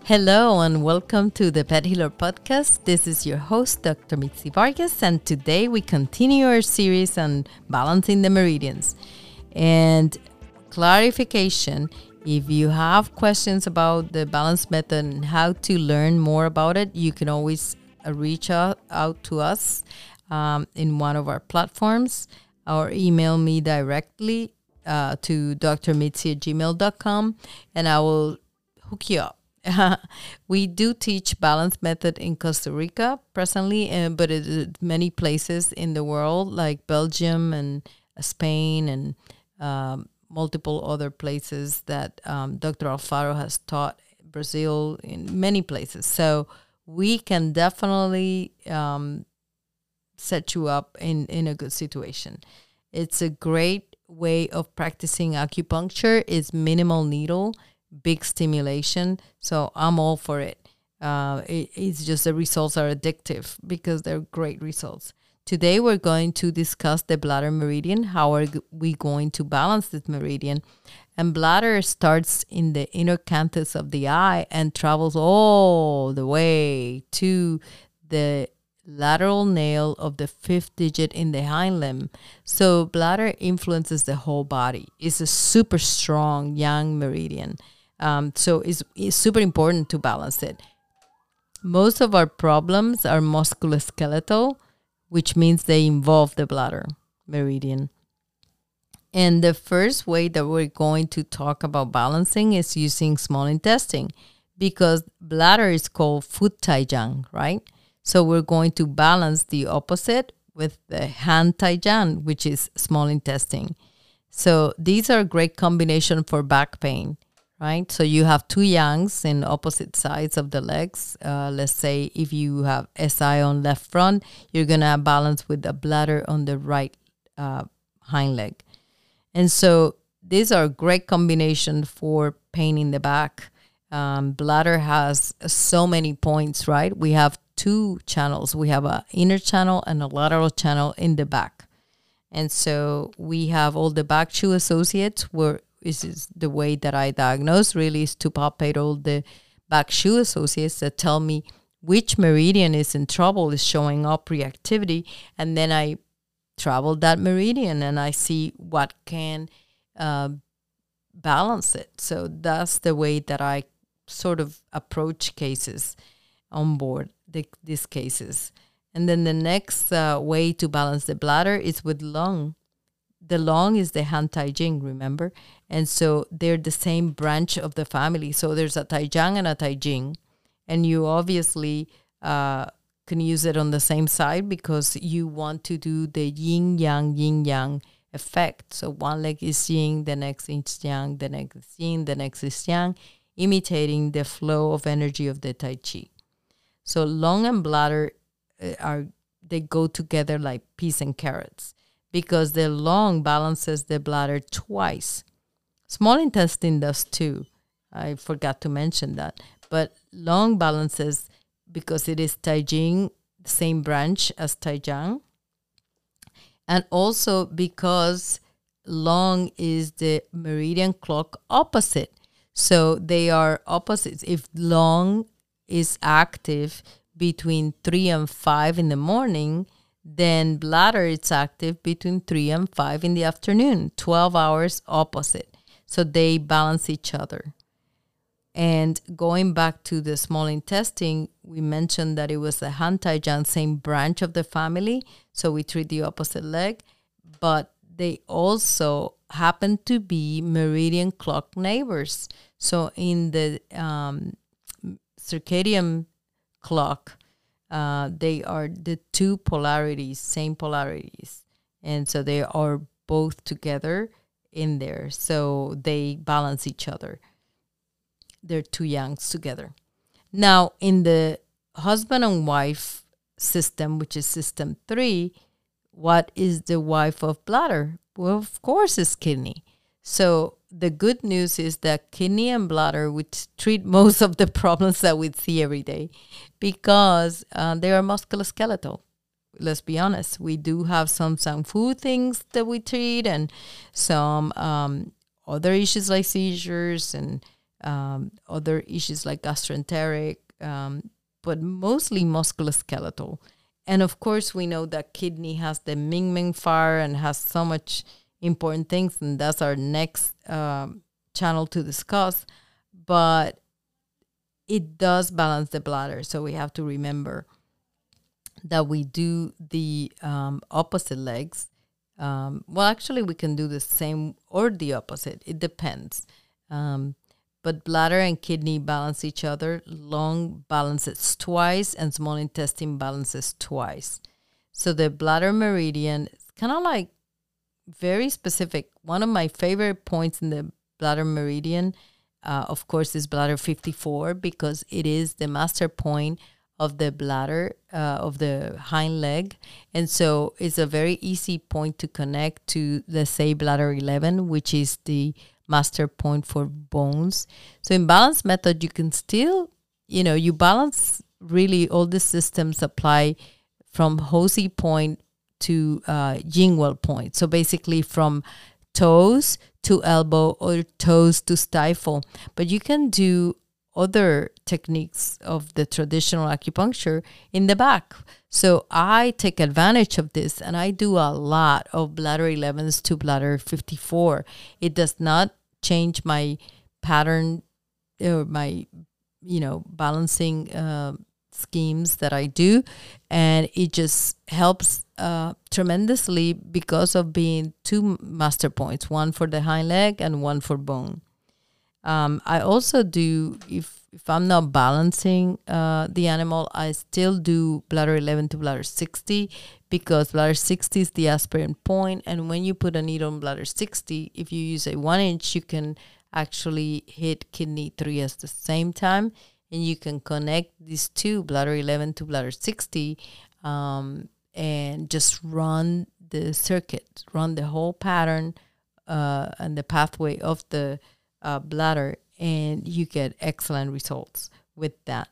Hello and welcome to the Pet Healer Podcast. This is your host, Dr. Mitzi Vargas, and today we continue our series on balancing the meridians. And clarification if you have questions about the balance method and how to learn more about it, you can always uh, reach out, out to us um, in one of our platforms or email me directly uh, to drmitzi at gmail.com and I will hook you up. we do teach balance method in Costa Rica presently, uh, but it, many places in the world like Belgium and Spain and um, multiple other places that um, Dr. Alfaro has taught Brazil in many places. So we can definitely um, set you up in, in a good situation. It's a great way of practicing acupuncture. It's minimal needle, big stimulation. So I'm all for it. Uh, it it's just the results are addictive because they're great results. Today, we're going to discuss the bladder meridian. How are we going to balance this meridian? And bladder starts in the inner canthus of the eye and travels all the way to the lateral nail of the fifth digit in the hind limb. So, bladder influences the whole body. It's a super strong yang meridian. Um, so, it's, it's super important to balance it. Most of our problems are musculoskeletal which means they involve the bladder meridian. And the first way that we're going to talk about balancing is using small intestine because bladder is called foot Taiyang, right? So we're going to balance the opposite with the han Taiyang, which is small intestine. So these are a great combination for back pain right? So you have two yangs in opposite sides of the legs. Uh, let's say if you have SI on left front, you're gonna balance with the bladder on the right uh, hind leg. And so these are great combination for pain in the back. Um, bladder has so many points, right? We have two channels. We have a inner channel and a lateral channel in the back. And so we have all the back shu associates where this is the way that I diagnose really is to palpate all the back shu associates that tell me which meridian is in trouble, is showing up reactivity, and then I travel that meridian and I see what can uh, balance it. So that's the way that I sort of approach cases on board the, these cases. And then the next uh, way to balance the bladder is with lung the long is the Han Taiyin, remember? And so they're the same branch of the family. So there's a Taiyang and a Taiyin. And you obviously uh, can use it on the same side because you want to do the yin yang, yin yang effect. So one leg is yin, the next is yang, the next is yin, the next is yang, imitating the flow of energy of the Tai Chi. So lung and bladder uh, are, they go together like peas and carrots because the lung balances the bladder twice. Small intestine does too. I forgot to mention that. But lung balances because it is Taiyin, same branch as Taiyang. And also because lung is the meridian clock opposite. So they are opposites. If lung is active between 3 and 5 in the morning, then bladder is active between 3 and 5 in the afternoon 12 hours opposite. So they balance each other. And going back to the small intestine we mentioned that it was the same branch of the family so we treat the opposite leg. But they also happen to be meridian clock neighbors. So in the um, circadian clock uh, they are the two polarities, same polarities. And so they are both together in there. So they balance each other. They're two yangs together. Now, in the husband and wife system, which is system three, what is the wife of bladder? Well, of course, it's kidney. So the good news is that kidney and bladder which treat most of the problems that we see every day because uh, they are musculoskeletal let's be honest we do have some some food things that we treat and some um, other issues like seizures and um, other issues like gastroenteric, um, but mostly musculoskeletal. And of course, we know that kidney has the Ming Men fire and has so much important things, and that's our next um, channel to discuss. But it does balance the bladder, so we have to remember that we do the um, opposite legs. Um, well, actually, we can do the same or the opposite. It depends. Um, but bladder and kidney balance each other. Lung balances twice, and small intestine balances twice. So the bladder meridian is kind of like very specific. One of my favorite points in the bladder meridian, uh, of course, is bladder 54 because it is the master point of the bladder uh, of the hind leg and so it's a very easy point to connect to let's say bladder 11 which is the master point for bones. So in balance method, you can still, you know, you balance really all the systems apply from He-Sea point to uh, Jingwell point. So basically from toes to elbow or toes to stifle. But you can do other techniques of the traditional acupuncture in the back. So I take advantage of this and I do a lot of bladder 11s to bladder 54. It does not change my pattern or my, you know, balancing uh, schemes that I do. And it just helps uh, tremendously because of being two master points one for the hind leg and one for bone. Um, I also do if if I'm not balancing uh, the animal, I still do bladder 11 to bladder 60 because bladder 60 is the aspirin point, and when you put a needle on bladder 60, if you use a one inch, you can actually hit kidney three at the same time, and you can connect these two bladder 11 to bladder 60, um, and just run the circuit, run the whole pattern uh, and the pathway of the uh, bladder, and you get excellent results with that.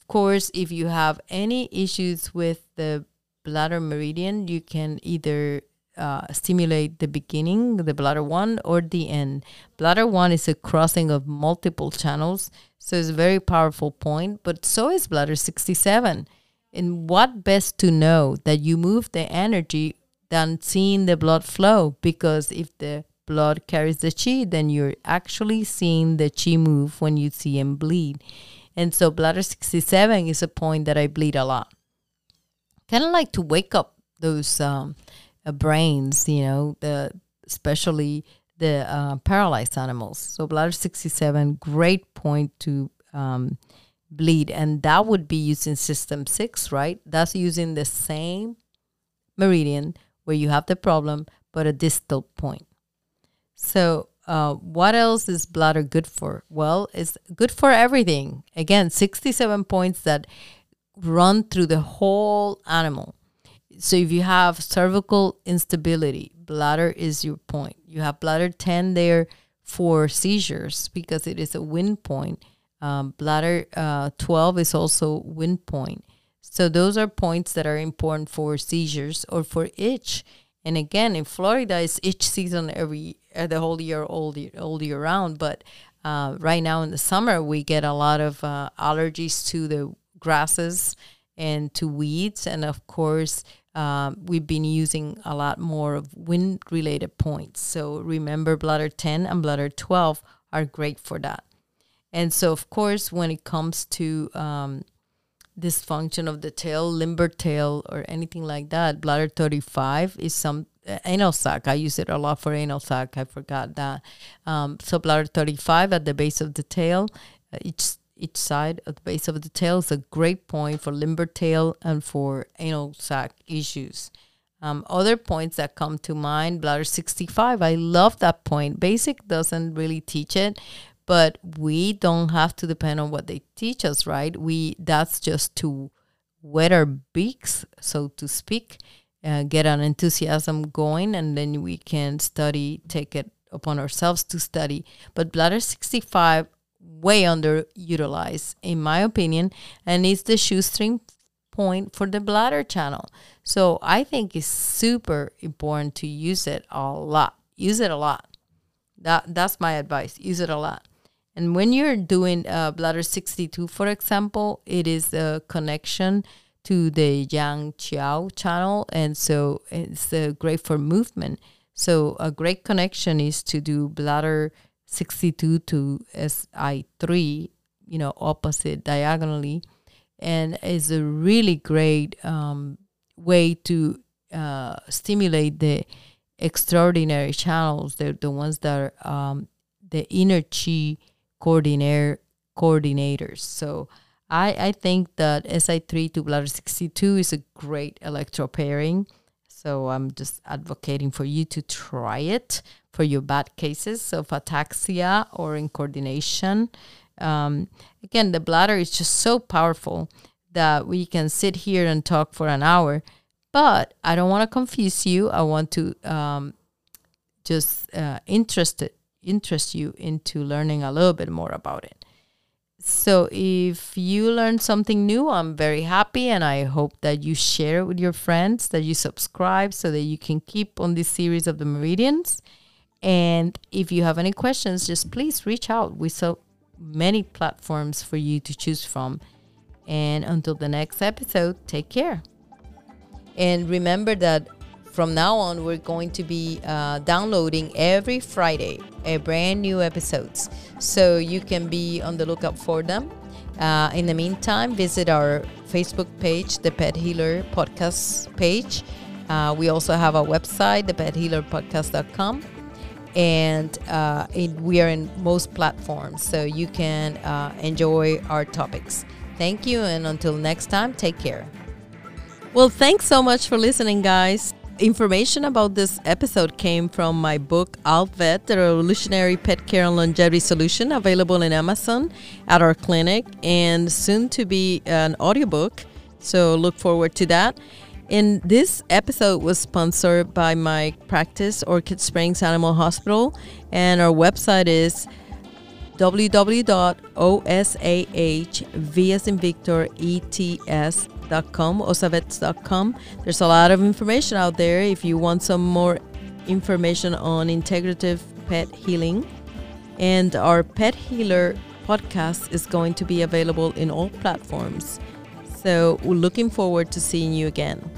Of course, if you have any issues with the bladder meridian, you can either uh, stimulate the beginning, the bladder one, or the end. Bladder one is a crossing of multiple channels, so it's a very powerful point, but so is bladder 67. And what best to know that you move the energy than seeing the blood flow? Because if the blood carries the chi, then you're actually seeing the chi move when you see him bleed. And so bladder 67 is a point that I bleed a lot. Kind of like to wake up those um, uh, brains, you know, the especially the uh, paralyzed animals. So bladder 67, great point to um, bleed. And that would be using system six, right? That's using the same meridian where you have the problem, but a distal point. So, uh, what else is bladder good for? Well, it's good for everything. Again, 67 points that run through the whole animal. So, if you have cervical instability, bladder is your point. You have bladder 10 there for seizures because it is a wind point. Um, bladder uh, 12 is also wind point. So, those are points that are important for seizures or for itch. And again, in Florida, it's itch season every uh, the whole year, all year, all year round. But uh, right now in the summer, we get a lot of uh, allergies to the grasses and to weeds, and of course, um, we've been using a lot more of wind-related points. So remember, bladder 10 and bladder 12 are great for that. And so, of course, when it comes to um, dysfunction of the tail, limber tail, or anything like that, bladder 35 is some uh, anal sac. I use it a lot for anal sac. I forgot that. Um, so bladder 35 at the base of the tail, uh, each side at the base of the tail is a great point for limber tail and for anal sac issues. Um, other points that come to mind, bladder 65. I love that point. Basic doesn't really teach it, but we don't have to depend on what they teach us, right? We that's just to wet our beaks, so to speak, uh, get an enthusiasm going, and then we can study, take it upon ourselves to study. But bladder 65 way underutilized, in my opinion, and it's the shu-stream point for the bladder channel. So I think it's super important to use it a lot. Use it a lot. That that's my advice. Use it a lot. And when you're doing uh, bladder 62, for example, it is a connection to the Yang Qiao channel. And so it's uh, great for movement. So a great connection is to do bladder 62 to SI3, you know, opposite diagonally. And is a really great um, way to uh, stimulate the extraordinary channels, the, the ones that are um, the inner chi coordinator coordinators. So I, I think that SI3 to bladder 62 is a great electro pairing. So I'm just advocating for you to try it for your bad cases of ataxia or incoordination. Um, again, the bladder is just so powerful that we can sit here and talk for an hour. But I don't want to confuse you. I want to um, just uh, interest interest you into learning a little bit more about it. So if you learn something new, I'm very happy and I hope that you share it with your friends, that you subscribe so that you can keep on this series of the meridians. And if you have any questions, just please reach out. We so many platforms for you to choose from. And until the next episode, take care. And remember that from now on, we're going to be uh, downloading every Friday a brand new episodes. So you can be on the lookout for them. Uh, in the meantime, visit our Facebook page, the Pet Healer Podcast page. Uh, we also have a website, thepethealerpodcast.com. And uh, it, we are in most platforms, so you can uh, enjoy our topics. Thank you, and until next time, take care. Well, thanks so much for listening, guys. Information about this episode came from my book, Vet, the Revolutionary Pet Care and Longevity Solution, available in Amazon at our clinic, and soon to be an audiobook. So look forward to that. And this episode was sponsored by my practice, Orchid Springs Animal Hospital, and our website is www.osahv as in Victor, ETS osavets.com, osavets.com. There's a lot of information out there if you want some more information on integrative pet healing. And our Pet Healer podcast is going to be available in all platforms. So we're looking forward to seeing you again.